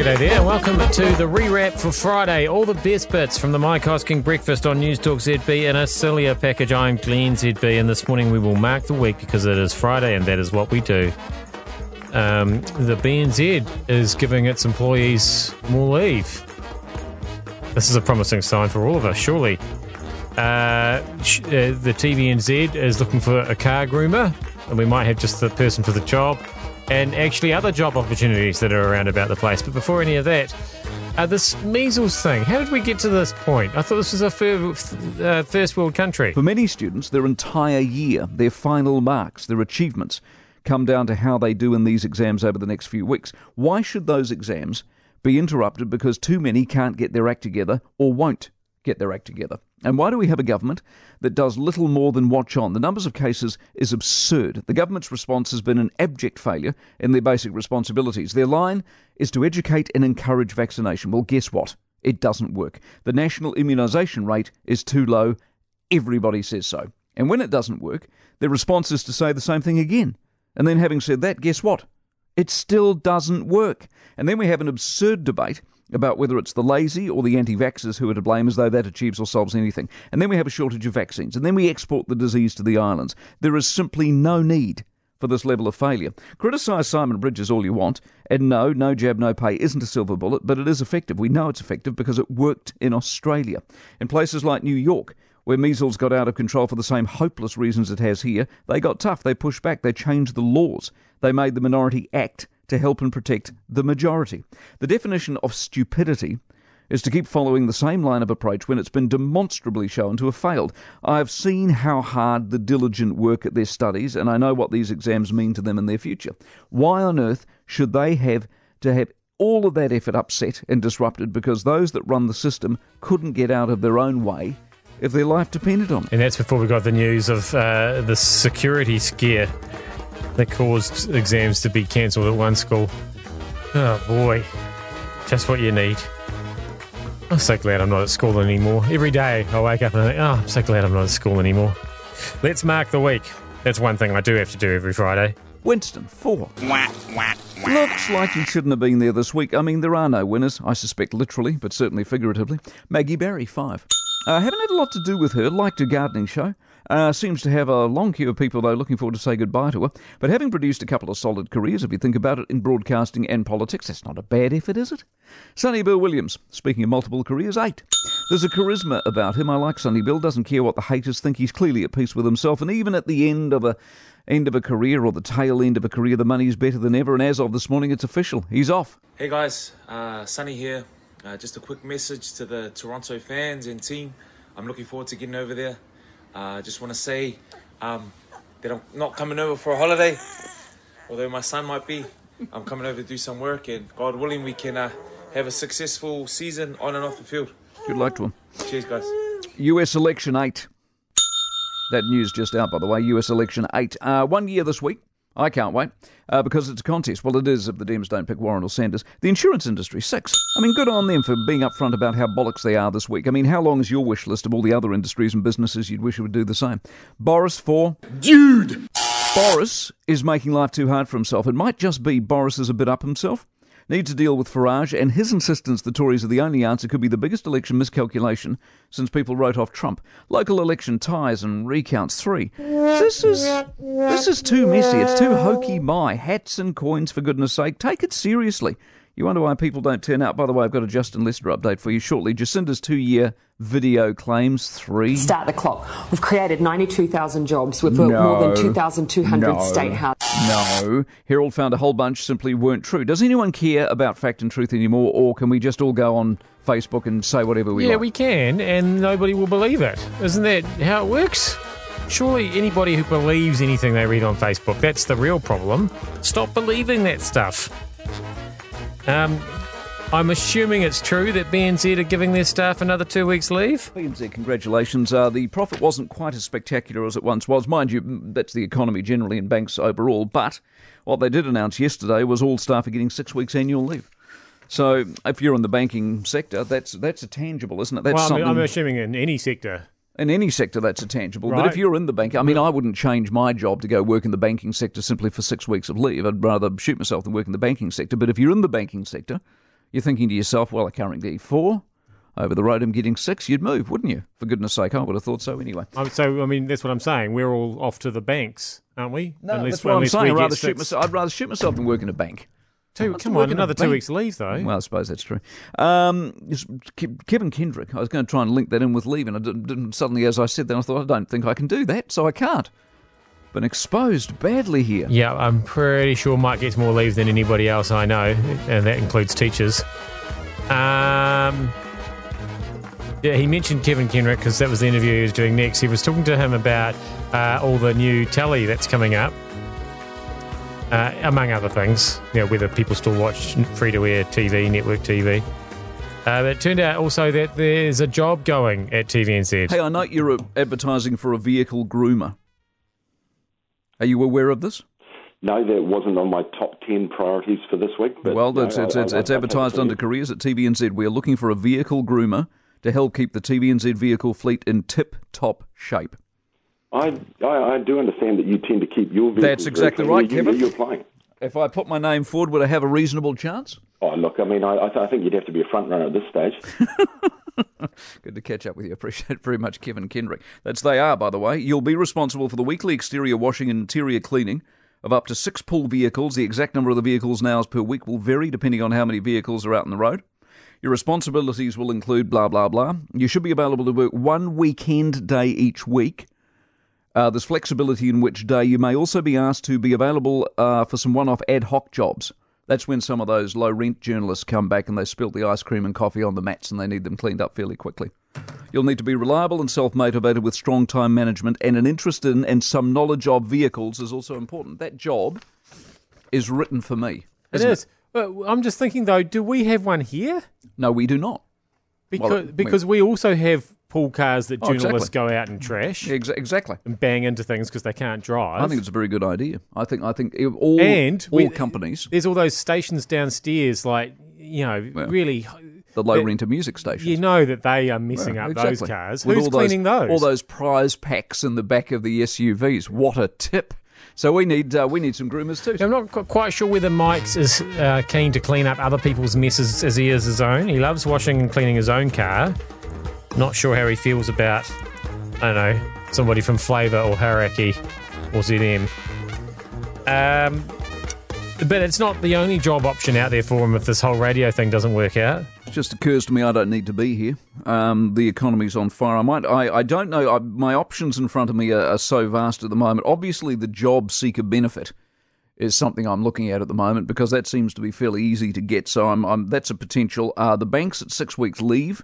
G'day there, and welcome to the rewrap for Friday. All the best bits from the Mike Hosking breakfast on News Talk ZB in a sillier package. I'm Glenn ZB, and this morning we will mark the week because it is Friday, and that is what we do. Um, the BNZ is giving its employees more leave. This is a promising sign for all of us, surely. Uh, uh, the TVNZ is looking for a car groomer, and we might have just the person for the job, and actually other job opportunities that are around about the place. But before any of that, uh, this measles thing. How did we get to this point? I thought this was a uh, first world country. For many students, their entire year, their final marks, their achievements, come down to how they do in these exams over the next few weeks. Why should those exams be interrupted because too many can't get their act together or won't get their act together? And why do we have a government that does little more than watch on? The numbers of cases is absurd. The government's response has been an abject failure in their basic responsibilities. Their line is to educate and encourage vaccination. Well, guess what? It doesn't work. The national immunisation rate is too low. Everybody says so. And when it doesn't work, their response is to say the same thing again. And then, having said that, guess what? It still doesn't work. And then we have an absurd debate about whether it's the lazy or the anti vaxxers who are to blame, as though that achieves or solves anything. And then we have a shortage of vaccines. And then we export the disease to the islands. There is simply no need for this level of failure. Criticise Simon Bridges all you want, and no, no jab, no pay isn't a silver bullet, but it is effective. We know it's effective because it worked in Australia. In places like New York, where measles got out of control for the same hopeless reasons it has here, they got tough. They pushed back. They changed the laws. They made the minority act to help and protect the majority. The definition of stupidity is to keep following the same line of approach when it's been demonstrably shown to have failed. I have seen how hard the diligent work at their studies, and I know what these exams mean to them in their future. Why on earth should they have to have all of that effort upset and disrupted because those that run the system couldn't get out of their own way if their life depended on it? And that's before we got the news of uh, the security scare that caused exams to be cancelled at one school. Oh boy, just what you need. I'm so glad I'm not at school anymore. Every day I wake up and I think, oh, I'm so glad I'm not at school anymore. Let's mark the week. That's one thing I do have to do every Friday. Winston, four. Looks like he shouldn't have been there this week. I mean, there are no winners, I suspect literally, but certainly figuratively. Maggie Barry, five. Uh, haven't had a lot to do with her, liked her gardening show. Uh, seems to have a long queue of people, though, looking forward to say goodbye to her. But having produced a couple of solid careers, if you think about it, in broadcasting and politics, that's not a bad effort, is it? Sonny Bill Williams, speaking of multiple careers, eight. There's a charisma about him. I like Sonny Bill. Doesn't care what the haters think. He's clearly at peace with himself. And even at the end of a end of a career or the tail end of a career, the money's better than ever. And as of this morning, it's official. He's off. Hey guys, uh, Sonny here. Uh, just a quick message to the Toronto fans and team. I'm looking forward to getting over there. I uh, just want to say um, that I'm not coming over for a holiday, although my son might be. I'm coming over to do some work, and God willing, we can uh, have a successful season on and off the field. Good luck to him. Cheers, guys. US election eight. That news just out, by the way. US election eight. Uh, one year this week. I can't wait uh, because it's a contest. Well, it is if the Dems don't pick Warren or Sanders. The insurance industry, six. I mean, good on them for being upfront about how bollocks they are this week. I mean, how long is your wish list of all the other industries and businesses you'd wish you would do the same? Boris, four. Dude! Boris is making life too hard for himself. It might just be Boris is a bit up himself. Needs to deal with Farage, and his insistence the Tories are the only answer could be the biggest election miscalculation since people wrote off Trump. Local election ties and recounts three. This is this is too messy. It's too hokey my hats and coins for goodness sake. Take it seriously. You wonder why people don't turn out. By the way, I've got a Justin Lester update for you shortly. Jacinda's two-year video claims three. Start the clock. We've created 92,000 jobs. We've built more than 2,200 no, state houses. No. Herald found a whole bunch simply weren't true. Does anyone care about fact and truth anymore, or can we just all go on Facebook and say whatever we want? yeah, like? we can, and nobody will believe it. Isn't that how it works? Surely anybody who believes anything they read on Facebook, that's the real problem. Stop believing that stuff. Um, I'm assuming it's true that BNZ are giving their staff another two weeks leave. BNZ, congratulations. Uh, the profit wasn't quite as spectacular as it once was. Mind you, mm, that's the economy generally and banks overall. But what they did announce yesterday was all staff are getting six weeks annual leave. So if you're in the banking sector, that's that's a tangible, isn't it? That's well, I'm, something. I'm assuming in any sector. in any sector, that's a tangible. But if you're in the bank, I mean, I wouldn't change my job to go work in the banking sector simply for six weeks of leave. I'd rather shoot myself than work in the banking sector. But if you're in the banking sector, You're thinking to yourself, well, I can't get four. Over the road, I'm getting six. You'd move, wouldn't you? For goodness sake, I would have thought so anyway. Um, so, I mean, that's what I'm saying. We're all off to the banks, aren't we? No, Unless- that's what I'm saying. I'd rather, shoot myself, I'd rather shoot myself than work in a bank. Two, come on, another two weeks leave, though. Well, I suppose that's true. Um, Kevin Kenrick. I was going to try and link that in with leaving. I didn't, didn't, suddenly, as I said that, I thought I don't think I can do that, so I can't. Been exposed badly here. Yeah, I'm pretty sure Mike gets more leave than anybody else I know, and that includes teachers. Um, yeah, he mentioned Kevin Kenrick because that was the interview he was doing next. He was talking to him about uh, all the new telly that's coming up, uh, among other things. You know, whether people still watch free to air TV, network TV. Uh, but it turned out also that there's a job going at TVNZ. Hey, I know you're advertising for a vehicle groomer. Are you aware of this? No, that wasn't on my top 10 priorities for this week. But well, no, it's, it's, I- it's, I- it's advertised under careers at TVNZ. We are looking for a vehicle groomer to help keep the TVNZ vehicle fleet in tip top shape. I, I, I do understand that you tend to keep your vehicles That's exactly right, you, Kevin. You're applying. If I put my name forward, would I have a reasonable chance? Oh, look, I mean, I, I think you'd have to be a front runner at this stage. Good to catch up with you. Appreciate it very much, Kevin Kenrick. That's they are, by the way. You'll be responsible for the weekly exterior washing and interior cleaning of up to six pool vehicles. The exact number of the vehicles hours per week will vary depending on how many vehicles are out on the road. Your responsibilities will include blah, blah, blah. You should be available to work one weekend day each week. Uh, there's flexibility in which day. You may also be asked to be available uh, for some one off ad hoc jobs. That's when some of those low rent journalists come back and they spilt the ice cream and coffee on the mats and they need them cleaned up fairly quickly. You'll need to be reliable and self motivated with strong time management and an interest in and some knowledge of vehicles is also important. That job is written for me. It is. But I'm just thinking though, do we have one here? No, we do not. Because Well, because we also have pool cars that Oh, journalists exactly. go out and trash Ex- exactly. and bang into things because they can't drive. I think it's a very good idea. I think I think all and all we- companies, There's all those stations downstairs, like you know, Well, really. the low renter music stations. You know that they are messing Yeah, up those cars. With Who's all cleaning those? All those prize packs in the back of the SUVs. What a tip! So we need uh, we need some groomers too. I'm not quite sure whether Mike's is uh, keen to clean up other people's messes as he is his own. He loves washing and cleaning his own car. Not sure how he feels about, I don't know, somebody from Flava or Hauraki or ZM. Um, but it's not the only job option out there for him if this whole radio thing doesn't work out. It just occurs to me I don't need to be here. Um, the economy's on fire. I might. I, I don't know. I, my options in front of me are, are so vast at the moment. Obviously, the job seeker benefit is something I'm looking at at the moment because that seems to be fairly easy to get. So I'm. I'm that's a potential. Uh, the banks at six weeks leave,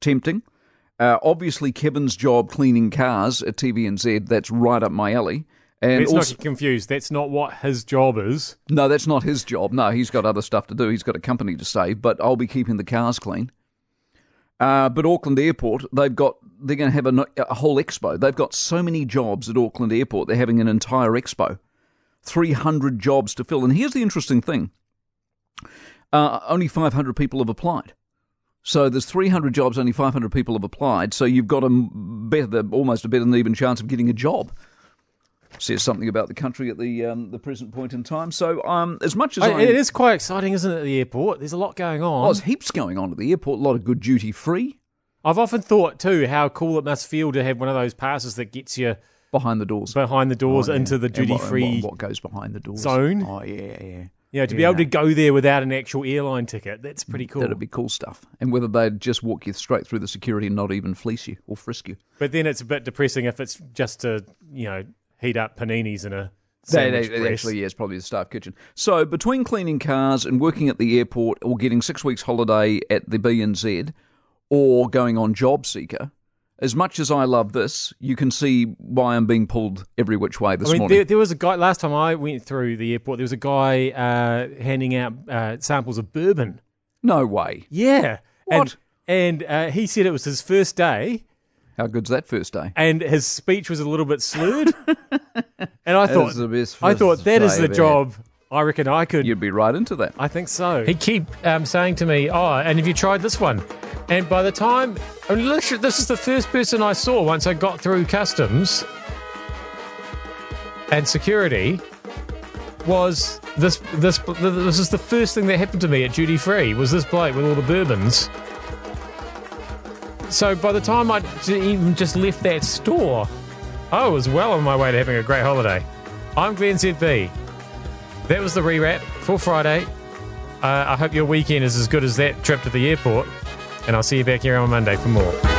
tempting. Uh, obviously, Kevin's job cleaning cars at TVNZ. That's right up my alley. And Let's also, not get confused. That's not what his job is. no, that's not his job. No, he's got other stuff to do. He's got a company to save, but I'll be keeping the cars clean. Uh, but Auckland Airport, they've got they're going to have a, a whole expo. They've got so many jobs at Auckland Airport. They're having an entire expo, three hundred jobs to fill. And here's the interesting thing: uh, only five hundred people have applied. So there's 300 jobs, only 500 people have applied. So you've got a better, almost a better than even chance of getting a job. Says something about the country at the um, the present point in time. So um, as much as I, I- it is quite exciting, isn't it? At the airport, there's a lot going on. Oh, there's heaps going on at the airport. A lot of good duty free I've often thought too how cool it must feel to have one of those passes that gets you behind the doors. behind the doors Oh, yeah. into the duty free. What, what goes behind the doors? zone? Oh yeah, yeah. You know, to be able to go there without an actual airline ticket, that's mm, pretty cool. That'd be cool stuff. And whether they'd just walk you straight through the security and not even fleece you or frisk you. But then it's a bit depressing if it's just to, you know, heat up paninis in a sandwich they- actually, yeah, it's probably the staff kitchen. So between cleaning cars and working at the airport, or getting six weeks holiday at the BNZ, or going on Job Seeker, as much as I love this, you can see why I'm being pulled every which way this I mean, morning. there, there was a guy last time I went through the airport. There was a guy uh, handing out uh, samples of bourbon. no way. Yeah, What? And, and uh, he said it was his first day, How good's that first day? and his speech was a little bit slurred. and I thought, the best I thought that is the job. I reckon I could. You'd be right into that. I think so. He keep um, saying to me, "Oh, and have you tried this one?" And by the time, I mean, literally, this is the first person I saw once I got through customs and security. was this this this is the first thing that happened to me at duty free was this bloke with all the bourbons. So by the time I even just left that store, I was well on my way to having a great holiday. I'm Glenn ZB. That was the rewrap for Friday. Uh, I hope your weekend is as good as that trip to the airport, and I'll see you back here on Monday for more.